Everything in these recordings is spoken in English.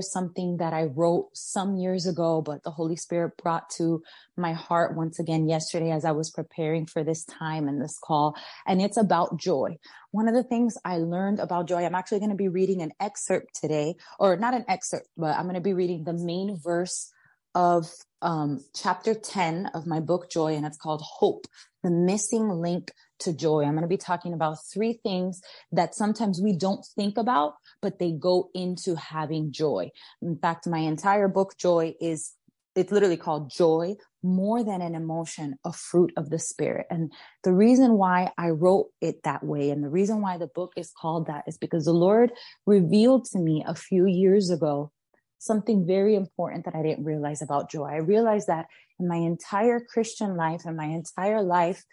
something that I wrote some years ago, but the Holy Spirit brought to my heart once again yesterday as I was preparing for this time and this call. And it's about joy. One of the things I learned about joy, I'm actually going to be reading an excerpt today, or not an excerpt, but I'm going to be reading the main verse of um, chapter 10 of my book, Joy, and it's called Hope, the missing link to joy. I'm going to be talking about three things that sometimes we don't think about, but they go into having joy. In fact, my entire book, Joy, is it's literally called joy more than an emotion a fruit of the spirit and the reason why i wrote it that way and the reason why the book is called that is because the lord revealed to me a few years ago something very important that i didn't realize about joy i realized that in my entire christian life and my entire life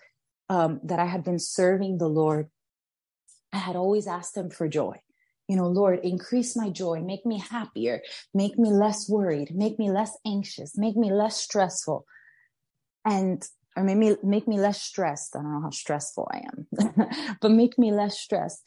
um, that I had been serving the Lord, I had always asked Him for joy. You know, Lord, increase my joy, make me happier, make me less worried, make me less anxious, make me less stressful, and or make me make me less stressed. I don't know how stressful I am, but make me less stressed.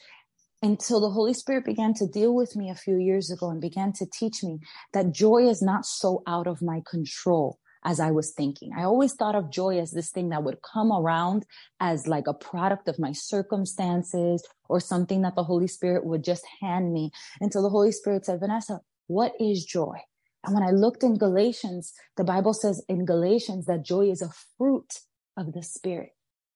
Until the Holy Spirit began to deal with me a few years ago and began to teach me that joy is not so out of my control as I was thinking. I always thought of joy as this thing that would come around as like a product of my circumstances or something that the Holy Spirit would just hand me until the Holy Spirit said, Vanessa, what is joy? And when I looked in Galatians, the Bible says in Galatians that joy is a fruit of the Spirit.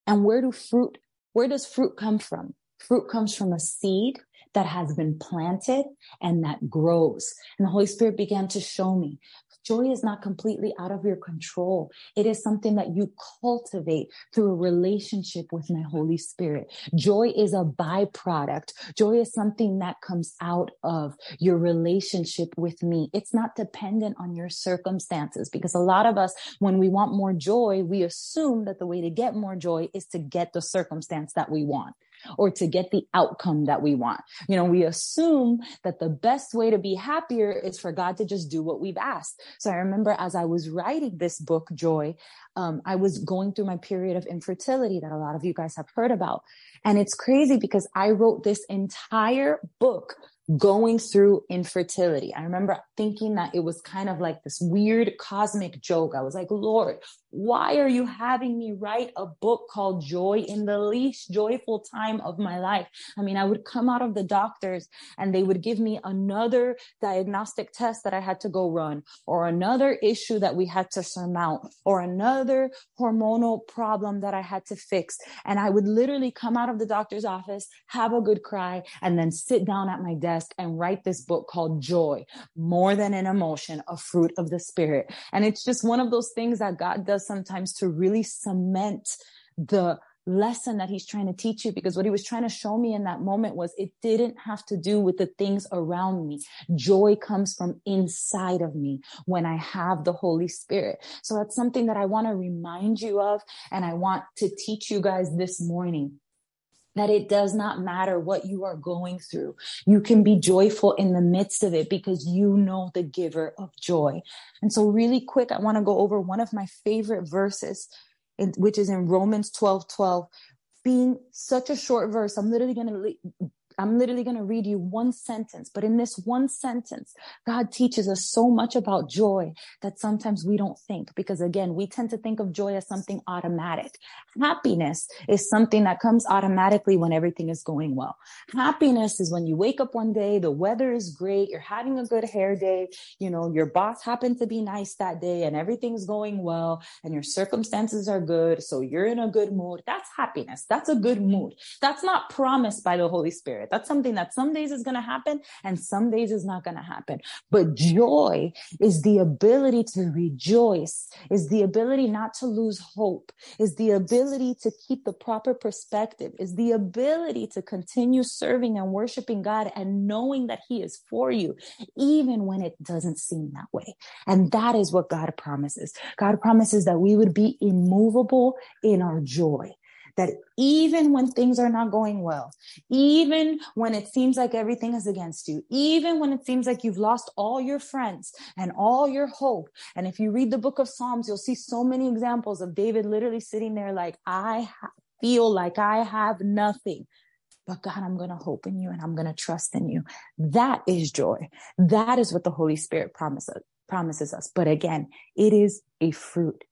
And where do fruit, where does fruit come from? Fruit comes from a seed that has been planted and that grows. And the Holy Spirit began to show me Joy is not completely out of your control. It is something that you cultivate through a relationship with my Holy Spirit. Joy is a byproduct. Joy is something that comes out of your relationship with me. It's not dependent on your circumstances because a lot of us, when we want more joy, we assume that the way to get more joy is to get the circumstance that we want or to get the outcome that we want. You know, we assume that the best way to be happier is for God to just do what we've asked. So I remember as I was writing this book, Joy, um, I was going through my period of infertility that a lot of you guys have heard about. And it's crazy because I wrote this entire book going through infertility. I remember thinking that it was kind of like this weird cosmic joke. I was like, Lord, why are you having me write a book called Joy in the least joyful time of my life? I mean, I would come out of the doctors and they would give me another diagnostic test that I had to go run, or another issue that we had to surmount, or another hormonal problem that I had to fix. And I would literally come out of the doctor's office, have a good cry, and then sit down at my desk and write this book called Joy, more than an emotion, a fruit of the spirit. And it's just one of those things that God does sometimes to really cement the lesson that he's trying to teach you because what he was trying to show me in that moment was it didn't have to do with the things around me. Joy comes from inside of me when I have the Holy Spirit. So that's something that I want to remind you of and I want to teach you guys this morning that it does not matter what you are going through. You can be joyful in the midst of it because you know the giver of joy. And so really quick, I want to go over one of my favorite verses, which is in Romans 12, 12, being such a short verse. I'm literally going to I'm literally going to read you one sentence, but in this one sentence, God teaches us so much about joy that sometimes we don't think because again, we tend to think of joy as something automatic. Happiness is something that comes automatically when everything is going well. Happiness is when you wake up one day, the weather is great, you're having a good hair day, you know, your boss happened to be nice that day and everything's going well and your circumstances are good. So you're in a good mood. That's happiness. That's a good mood. That's not promised by the Holy Spirit. That's something that some days is going to happen and some days is not going to happen. But joy is the ability to rejoice, is the ability not to lose hope, is the ability to keep the proper perspective, is the ability to continue serving and worshiping God and knowing that He is for you, even when it doesn't seem that way. And that is what God promises. God promises that we would be immovable in our joy that even when things are not going well, even when it seems like everything is against you, even when it seems like you've lost all your friends and all your hope. And if you read the book of Psalms, you'll see so many examples of David literally sitting there like, I ha- feel like I have nothing. but God, I'm going to hope in you and I'm going to trust in you. That is joy. That is what the Holy Spirit promises, promises us. But again, it is a fruit.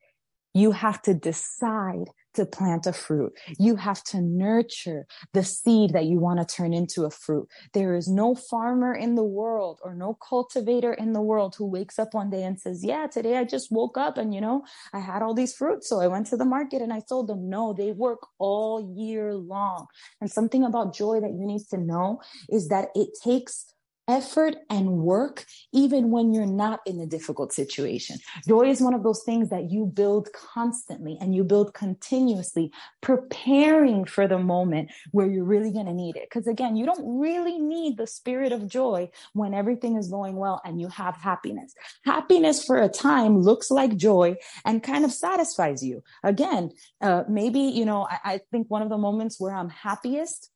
You have to decide to plant a fruit. You have to nurture the seed that you want to turn into a fruit. There is no farmer in the world or no cultivator in the world who wakes up one day and says, yeah, today I just woke up and you know, I had all these fruits. So I went to the market and I sold them. No, they work all year long. And something about joy that you need to know is that it takes effort and work, even when you're not in a difficult situation. Joy is one of those things that you build constantly and you build continuously, preparing for the moment where you're really going to need it. Because again, you don't really need the spirit of joy when everything is going well and you have happiness. Happiness for a time looks like joy and kind of satisfies you. Again, uh, maybe, you know, I, I think one of the moments where I'm happiest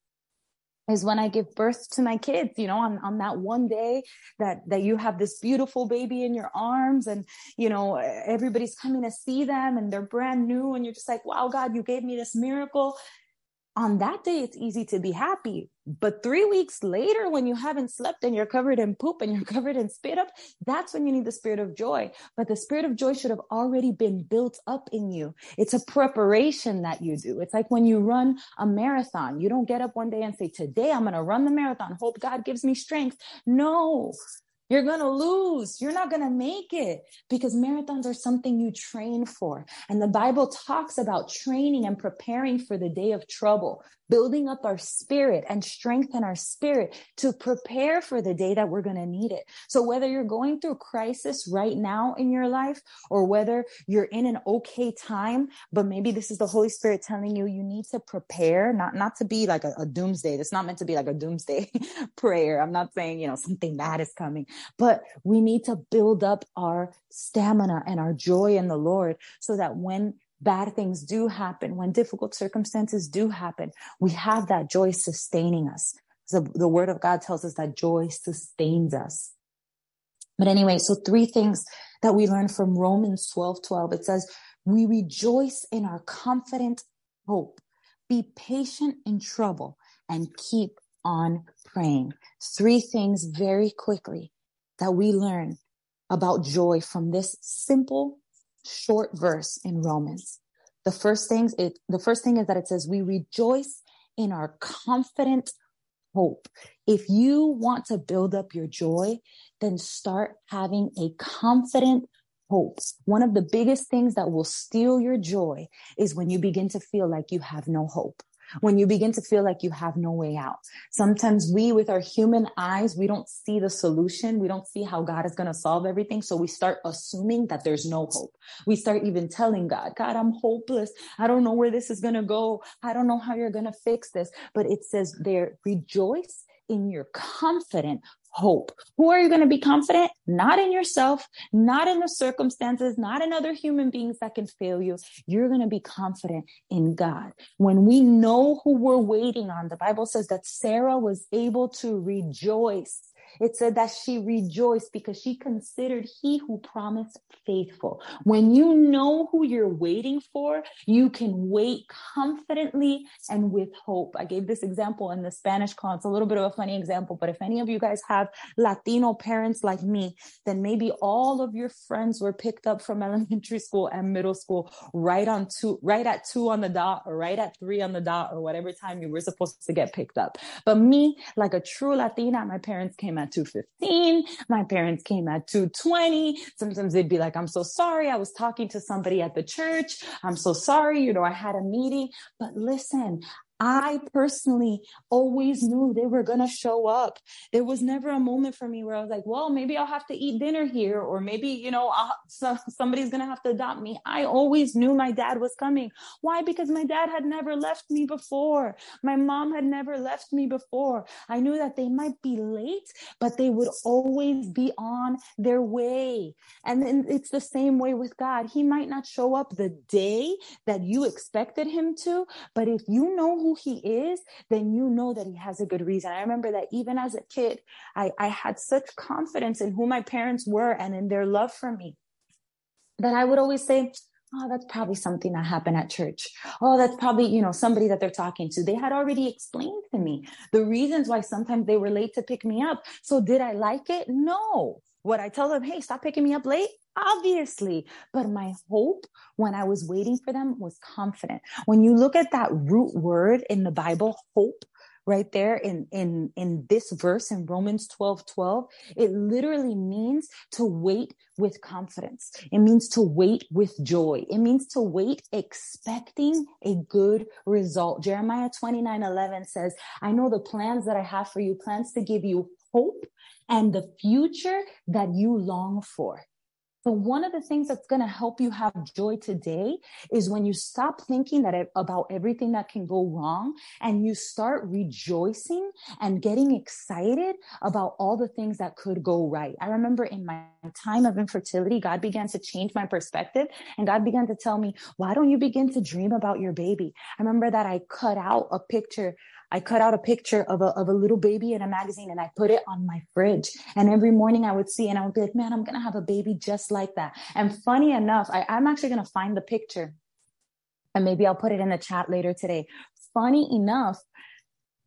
is when I give birth to my kids, you know, on, on that one day that, that you have this beautiful baby in your arms and, you know, everybody's coming to see them and they're brand new. And you're just like, wow, God, you gave me this miracle on that day it's easy to be happy but three weeks later when you haven't slept and you're covered in poop and you're covered in spit up that's when you need the spirit of joy. But the spirit of joy should have already been built up in you. It's a preparation that you do. It's like when you run a marathon. You don't get up one day and say today i'm going to run the marathon. Hope god gives me strength. No you're going to lose. You're not going to make it because marathons are something you train for. And the Bible talks about training and preparing for the day of trouble building up our spirit and strengthen our spirit to prepare for the day that we're going to need it. So whether you're going through crisis right now in your life or whether you're in an okay time, but maybe this is the Holy Spirit telling you you need to prepare, not, not to be like a, a doomsday. It's not meant to be like a doomsday prayer. I'm not saying, you know, something bad is coming, but we need to build up our stamina and our joy in the Lord so that when bad things do happen, when difficult circumstances do happen, we have that joy sustaining us. So the word of God tells us that joy sustains us. But anyway, so three things that we learn from Romans 12, 12. It says, we rejoice in our confident hope. Be patient in trouble and keep on praying. Three things very quickly that we learn about joy from this simple short verse in Romans. The first things it the first thing is that it says we rejoice in our confident hope. If you want to build up your joy, then start having a confident hope. One of the biggest things that will steal your joy is when you begin to feel like you have no hope when you begin to feel like you have no way out. Sometimes we, with our human eyes, we don't see the solution. We don't see how God is going to solve everything. So we start assuming that there's no hope. We start even telling God, God, I'm hopeless. I don't know where this is going to go. I don't know how you're going to fix this. But it says there, rejoice in your confident hope. Who are you going to be confident? Not in yourself, not in the circumstances, not in other human beings that can fail you. You're going to be confident in God. When we know who we're waiting on, the Bible says that Sarah was able to rejoice it said that she rejoiced because she considered he who promised faithful. When you know who you're waiting for, you can wait confidently and with hope. I gave this example in the Spanish call. It's a little bit of a funny example, but if any of you guys have Latino parents like me, then maybe all of your friends were picked up from elementary school and middle school right on two, right at two on the dot or right at three on the dot or whatever time you were supposed to get picked up. But me, like a true Latina, my parents came at 215. My parents came at 220. Sometimes they'd be like, I'm so sorry. I was talking to somebody at the church. I'm so sorry. You know, I had a meeting, but listen, I personally always knew they were going to show up. There was never a moment for me where I was like, well, maybe I'll have to eat dinner here, or maybe, you know, so, somebody's going to have to adopt me. I always knew my dad was coming. Why? Because my dad had never left me before. My mom had never left me before. I knew that they might be late, but they would always be on their way. And then it's the same way with God. He might not show up the day that you expected him to, but if you know he is, then you know that he has a good reason. I remember that even as a kid, I, I had such confidence in who my parents were and in their love for me that I would always say, oh, that's probably something that happened at church. Oh, that's probably, you know, somebody that they're talking to. They had already explained to me the reasons why sometimes they were late to pick me up. So did I like it? No. Would I tell them, hey, stop picking me up late? Obviously. But my hope when I was waiting for them was confident. When you look at that root word in the Bible, hope, right there in in in this verse in Romans 12 12 it literally means to wait with confidence. It means to wait with joy. It means to wait expecting a good result. Jeremiah 29 11 says I know the plans that I have for you plans to give you hope and the future that you long for so one of the things that's going to help you have joy today is when you stop thinking that about everything that can go wrong and you start rejoicing and getting excited about all the things that could go right. I remember in my time of infertility, God began to change my perspective and God began to tell me, why don't you begin to dream about your baby? I remember that I cut out a picture I cut out a picture of a, of a little baby in a magazine and I put it on my fridge. And every morning I would see and I would be like, man, I'm going to have a baby just like that. And funny enough, I, I'm actually going to find the picture and maybe I'll put it in the chat later today. Funny enough,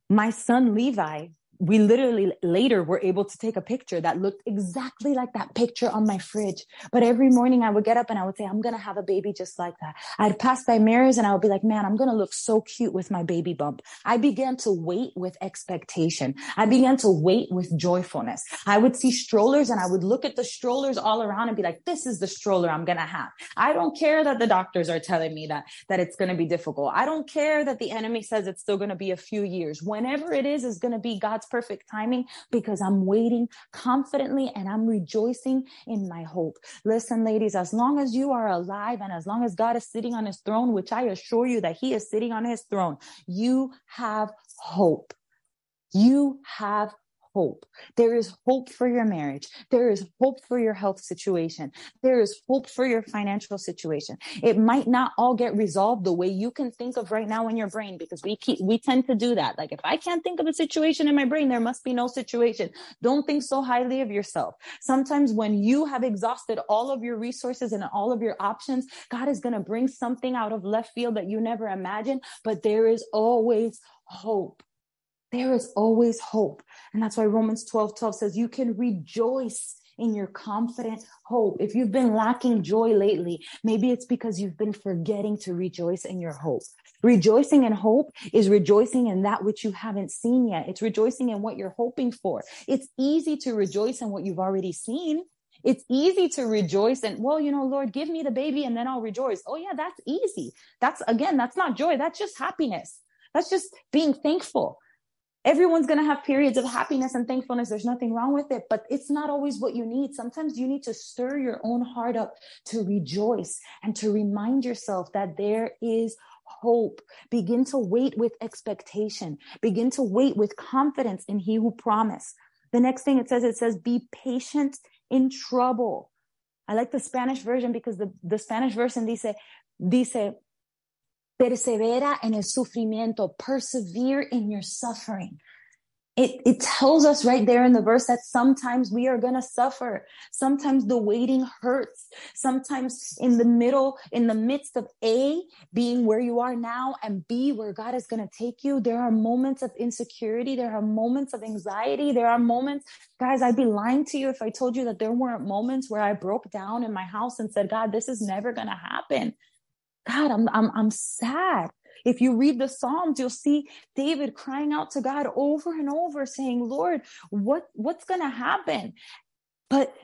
my son Levi we literally later were able to take a picture that looked exactly like that picture on my fridge. But every morning I would get up and I would say, I'm going to have a baby just like that. I'd pass by mirrors and I would be like, man, I'm going to look so cute with my baby bump. I began to wait with expectation. I began to wait with joyfulness. I would see strollers and I would look at the strollers all around and be like, this is the stroller I'm going to have. I don't care that the doctors are telling me that, that it's going to be difficult. I don't care that the enemy says it's still going to be a few years. Whenever it is, is going to be God's God's perfect timing because I'm waiting confidently and I'm rejoicing in my hope. Listen, ladies, as long as you are alive and as long as God is sitting on his throne, which I assure you that he is sitting on his throne, you have hope. You have hope. There is hope for your marriage. There is hope for your health situation. There is hope for your financial situation. It might not all get resolved the way you can think of right now in your brain because we keep, we tend to do that. Like if I can't think of a situation in my brain, there must be no situation. Don't think so highly of yourself. Sometimes when you have exhausted all of your resources and all of your options, God is going to bring something out of left field that you never imagined, but there is always hope there is always hope. And that's why Romans 12 12 says you can rejoice in your confident hope. If you've been lacking joy lately, maybe it's because you've been forgetting to rejoice in your hope. Rejoicing in hope is rejoicing in that which you haven't seen yet. It's rejoicing in what you're hoping for. It's easy to rejoice in what you've already seen. It's easy to rejoice and, well, you know, Lord, give me the baby and then I'll rejoice. Oh, yeah, that's easy. That's again, that's not joy. That's just happiness. That's just being thankful. Everyone's going to have periods of happiness and thankfulness. There's nothing wrong with it, but it's not always what you need. Sometimes you need to stir your own heart up to rejoice and to remind yourself that there is hope. Begin to wait with expectation. Begin to wait with confidence in he who promised. The next thing it says, it says, be patient in trouble. I like the Spanish version because the, the Spanish version dice, dice, persevera en el sufrimiento, persevere in your suffering. It, it tells us right there in the verse that sometimes we are going to suffer. Sometimes the waiting hurts. Sometimes in the middle, in the midst of A, being where you are now, and B, where God is going to take you, there are moments of insecurity. There are moments of anxiety. There are moments, guys, I'd be lying to you if I told you that there weren't moments where I broke down in my house and said, God, this is never going to happen. God, I'm, I'm, I'm sad. If you read the Psalms, you'll see David crying out to God over and over saying, Lord, what, what's going to happen? But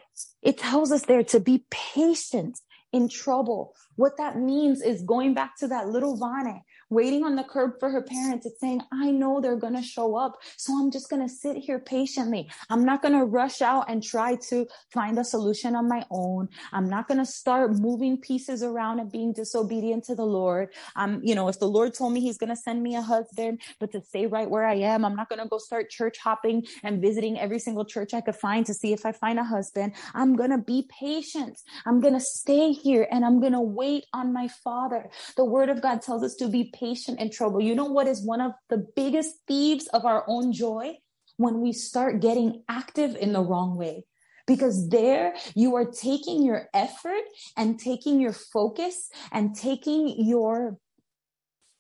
it tells us there to be patient in trouble. What that means is going back to that little Vane waiting on the curb for her parents. It's saying, I know they're going to show up. So I'm just going to sit here patiently. I'm not going to rush out and try to find a solution on my own. I'm not going to start moving pieces around and being disobedient to the Lord. Um, you know, if the Lord told me he's going to send me a husband, but to stay right where I am, I'm not going to go start church hopping and visiting every single church I could find to see if I find a husband. I'm going to be patient. I'm going to stay here and I'm going to wait on my father. The word of God tells us to be patient patient in trouble. You know what is one of the biggest thieves of our own joy? When we start getting active in the wrong way. because there you are taking your effort and taking your focus and taking your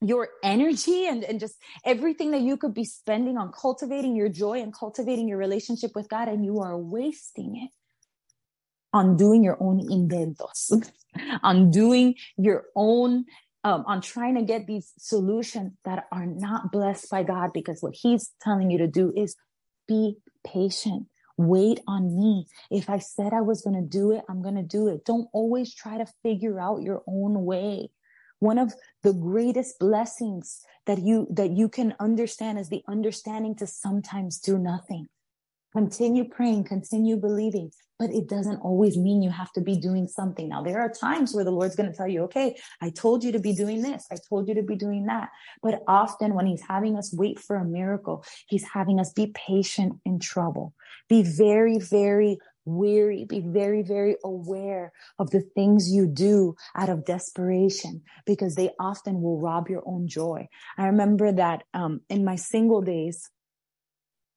your energy and, and just everything that you could be spending on cultivating your joy and cultivating your relationship with God, and you are wasting it on doing your own inventos, on doing your own, um, on trying to get these solutions that are not blessed by God, because what He's telling you to do is be patient. Wait on me. If I said I was going to do it, I'm going to do it. Don't always try to figure out your own way one of the greatest blessings that you that you can understand is the understanding to sometimes do nothing continue praying continue believing but it doesn't always mean you have to be doing something now there are times where the lord's going to tell you okay i told you to be doing this i told you to be doing that but often when he's having us wait for a miracle he's having us be patient in trouble be very very weary. Be very, very aware of the things you do out of desperation because they often will rob your own joy. I remember that um, in my single days,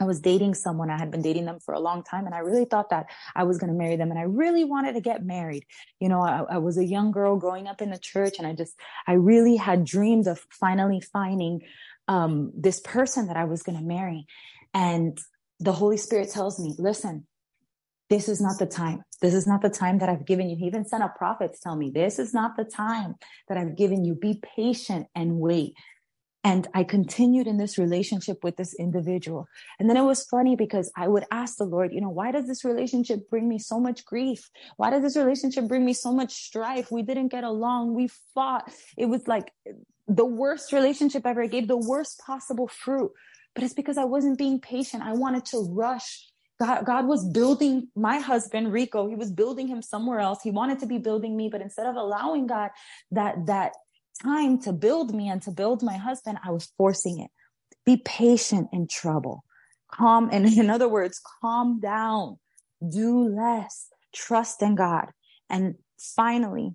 I was dating someone. I had been dating them for a long time and I really thought that I was going to marry them and I really wanted to get married. You know, I, I, was a young girl growing up in the church and I just, I really had dreams of finally finding, um, this person that I was going to marry. And the Holy Spirit tells me, listen, this is not the time. This is not the time that I've given you. He even sent a prophet to tell me, this is not the time that I've given you. Be patient and wait. And I continued in this relationship with this individual. And then it was funny because I would ask the Lord, you know, why does this relationship bring me so much grief? Why does this relationship bring me so much strife? We didn't get along. We fought. It was like the worst relationship ever. It gave the worst possible fruit. But it's because I wasn't being patient. I wanted to rush God, God was building my husband, Rico. He was building him somewhere else. He wanted to be building me, but instead of allowing God that, that time to build me and to build my husband, I was forcing it. Be patient in trouble. Calm. And in other words, calm down. Do less. Trust in God. And finally,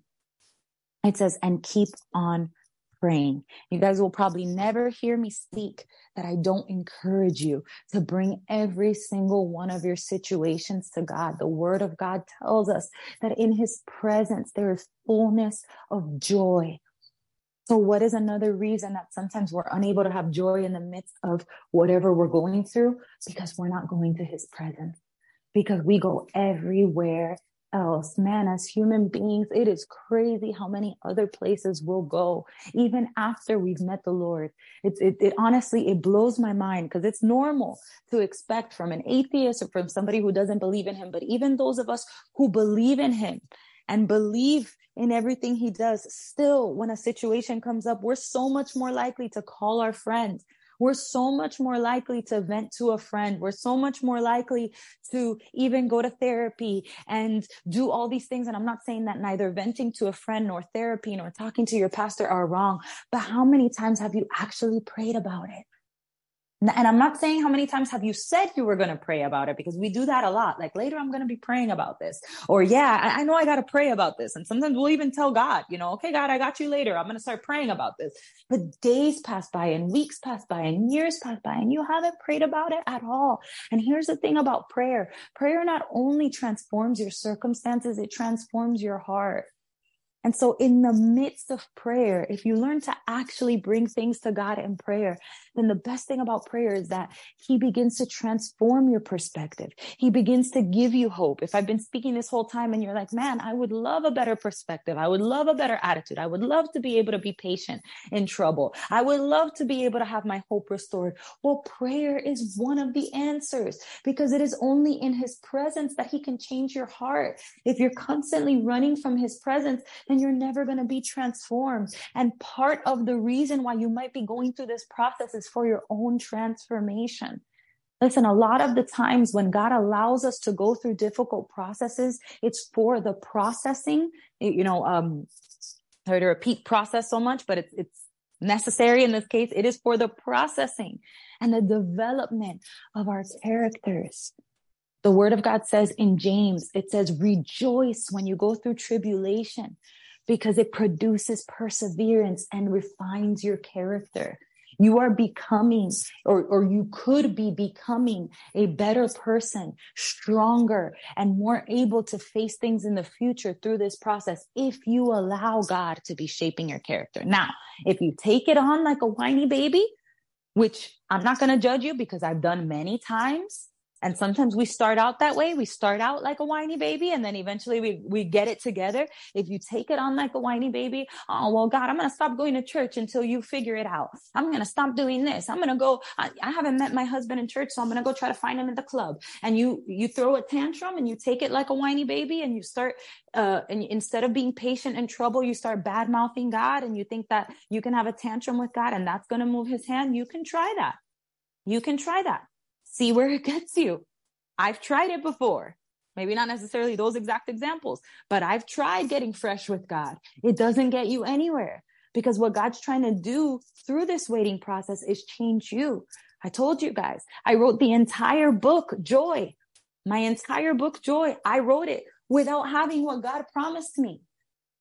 it says, and keep on praying. You guys will probably never hear me speak that I don't encourage you to bring every single one of your situations to God. The word of God tells us that in his presence, there is fullness of joy. So what is another reason that sometimes we're unable to have joy in the midst of whatever we're going through? Because we're not going to his presence. Because we go everywhere else. Man, as human beings, it is crazy how many other places we'll go, even after we've met the Lord. It's, it, it honestly, it blows my mind because it's normal to expect from an atheist or from somebody who doesn't believe in him. But even those of us who believe in him and believe in everything he does, still, when a situation comes up, we're so much more likely to call our friends we're so much more likely to vent to a friend. We're so much more likely to even go to therapy and do all these things. And I'm not saying that neither venting to a friend nor therapy nor talking to your pastor are wrong, but how many times have you actually prayed about it? And I'm not saying how many times have you said you were going to pray about it because we do that a lot. Like later, I'm going to be praying about this. Or yeah, I, I know I got to pray about this. And sometimes we'll even tell God, you know, okay, God, I got you later. I'm going to start praying about this. But days pass by and weeks pass by and years pass by and you haven't prayed about it at all. And here's the thing about prayer. Prayer not only transforms your circumstances, it transforms your heart. And so in the midst of prayer, if you learn to actually bring things to God in prayer, then the best thing about prayer is that he begins to transform your perspective. He begins to give you hope. If I've been speaking this whole time and you're like, man, I would love a better perspective. I would love a better attitude. I would love to be able to be patient in trouble. I would love to be able to have my hope restored. Well, prayer is one of the answers because it is only in his presence that he can change your heart. If you're constantly running from his presence, then you're never going to be transformed. And part of the reason why you might be going through this process is for your own transformation. Listen, a lot of the times when God allows us to go through difficult processes, it's for the processing. You know, um, sorry to repeat process so much, but it's, it's necessary in this case. It is for the processing and the development of our characters. The word of God says in James, it says, rejoice when you go through tribulation because it produces perseverance and refines your character. You are becoming, or, or you could be becoming a better person, stronger and more able to face things in the future through this process if you allow God to be shaping your character. Now, if you take it on like a whiny baby, which I'm not going to judge you because I've done many times. And sometimes we start out that way. We start out like a whiny baby and then eventually we, we get it together. If you take it on like a whiny baby, oh, well, God, I'm to stop going to church until you figure it out. I'm to stop doing this. I'm to go, I, I haven't met my husband in church, so I'm to go try to find him in the club. And you, you throw a tantrum and you take it like a whiny baby and you start, uh, and instead of being patient in trouble, you start bad mouthing God and you think that you can have a tantrum with God and that's to move his hand. You can try that. You can try that see where it gets you. I've tried it before. Maybe not necessarily those exact examples, but I've tried getting fresh with God. It doesn't get you anywhere because what God's trying to do through this waiting process is change you. I told you guys, I wrote the entire book, Joy. My entire book, Joy. I wrote it without having what God promised me.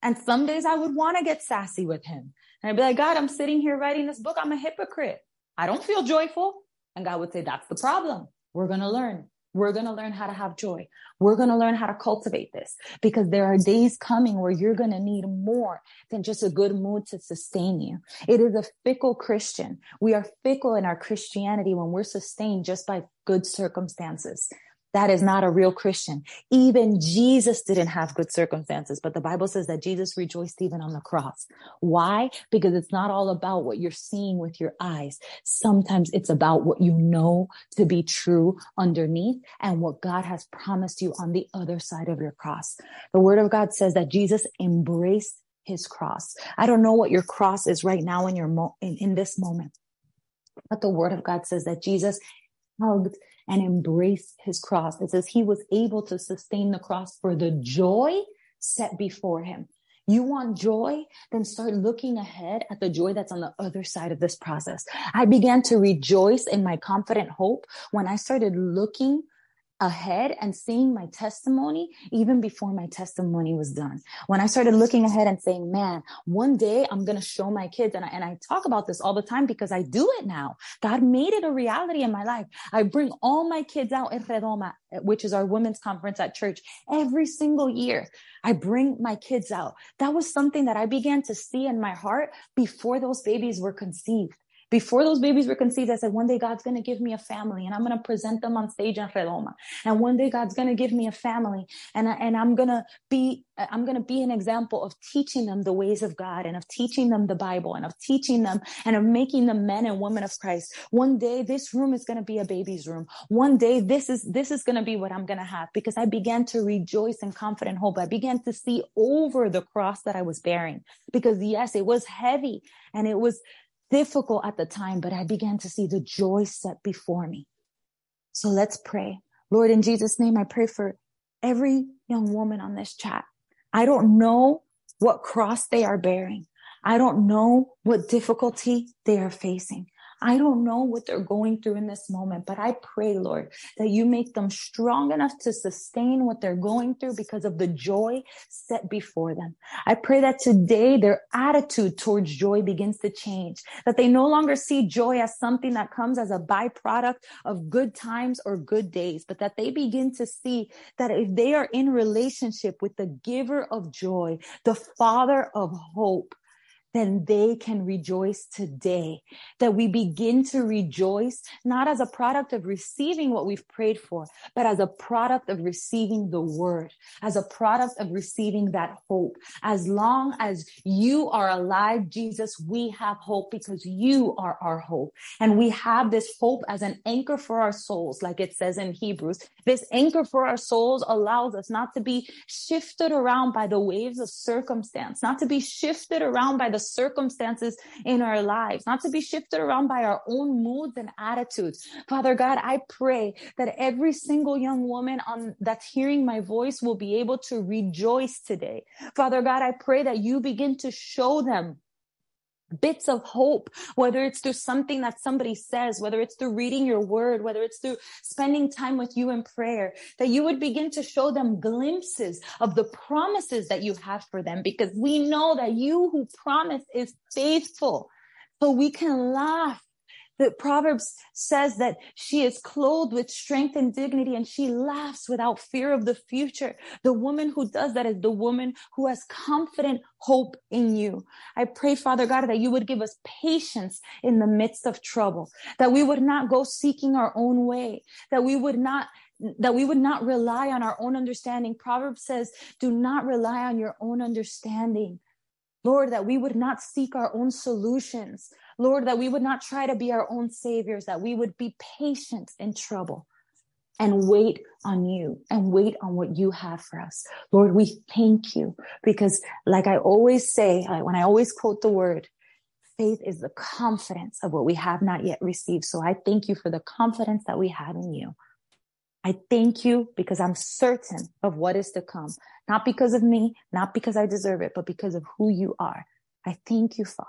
And some days I would want to get sassy with him. And I'd be like, God, I'm sitting here writing this book. I'm a hypocrite. I don't feel joyful. And God would say, that's the problem. We're going to learn. We're going to learn how to have joy. We're going to learn how to cultivate this because there are days coming where you're going to need more than just a good mood to sustain you. It is a fickle Christian. We are fickle in our Christianity when we're sustained just by good circumstances. That is not a real Christian. Even Jesus didn't have good circumstances, but the Bible says that Jesus rejoiced even on the cross. Why? Because it's not all about what you're seeing with your eyes. Sometimes it's about what you know to be true underneath and what God has promised you on the other side of your cross. The word of God says that Jesus embraced his cross. I don't know what your cross is right now in your mo- in, in this moment. But the word of God says that Jesus hugged and embraced his cross. It says he was able to sustain the cross for the joy set before him. You want joy? Then start looking ahead at the joy that's on the other side of this process. I began to rejoice in my confident hope when I started looking ahead and seeing my testimony even before my testimony was done. When I started looking ahead and saying, man, one day I'm going to show my kids. And I, and I talk about this all the time because I do it now. God made it a reality in my life. I bring all my kids out in Redoma, which is our women's conference at church every single year. I bring my kids out. That was something that I began to see in my heart before those babies were conceived. Before those babies were conceived, I said, one day God's going to give me a family and I'm going to present them on stage in Redoma. And one day God's going to give me a family and, I, and I'm going to be, I'm going to be an example of teaching them the ways of God and of teaching them the Bible and of teaching them and of making them men and women of Christ. One day this room is going to be a baby's room. One day this is, this is going to be what I'm going to have because I began to rejoice in confident hope. I began to see over the cross that I was bearing because yes, it was heavy and it was difficult at the time, but I began to see the joy set before me. So let's pray. Lord, in Jesus' name, I pray for every young woman on this chat. I don't know what cross they are bearing. I don't know what difficulty they are facing. I don't know what they're going through in this moment, but I pray, Lord, that you make them strong enough to sustain what they're going through because of the joy set before them. I pray that today their attitude towards joy begins to change, that they no longer see joy as something that comes as a byproduct of good times or good days, but that they begin to see that if they are in relationship with the giver of joy, the father of hope, then they can rejoice today. That we begin to rejoice, not as a product of receiving what we've prayed for, but as a product of receiving the word, as a product of receiving that hope. As long as you are alive, Jesus, we have hope because you are our hope. And we have this hope as an anchor for our souls, like it says in Hebrews. This anchor for our souls allows us not to be shifted around by the waves of circumstance, not to be shifted around by the the circumstances in our lives, not to be shifted around by our own moods and attitudes. Father God, I pray that every single young woman on that's hearing my voice will be able to rejoice today. Father God, I pray that you begin to show them bits of hope, whether it's through something that somebody says, whether it's through reading your word, whether it's through spending time with you in prayer, that you would begin to show them glimpses of the promises that you have for them, because we know that you who promise is faithful. So we can laugh The Proverbs says that she is clothed with strength and dignity and she laughs without fear of the future. The woman who does that is the woman who has confident hope in you. I pray, Father God, that you would give us patience in the midst of trouble, that we would not go seeking our own way, that we would not that we would not rely on our own understanding. Proverbs says, do not rely on your own understanding. Lord, that we would not seek our own solutions. Lord, that we would not try to be our own saviors, that we would be patient in trouble and wait on you and wait on what you have for us. Lord, we thank you because like I always say, when I always quote the word, faith is the confidence of what we have not yet received. So I thank you for the confidence that we have in you. I thank you because I'm certain of what is to come, not because of me, not because I deserve it, but because of who you are. I thank you, Father.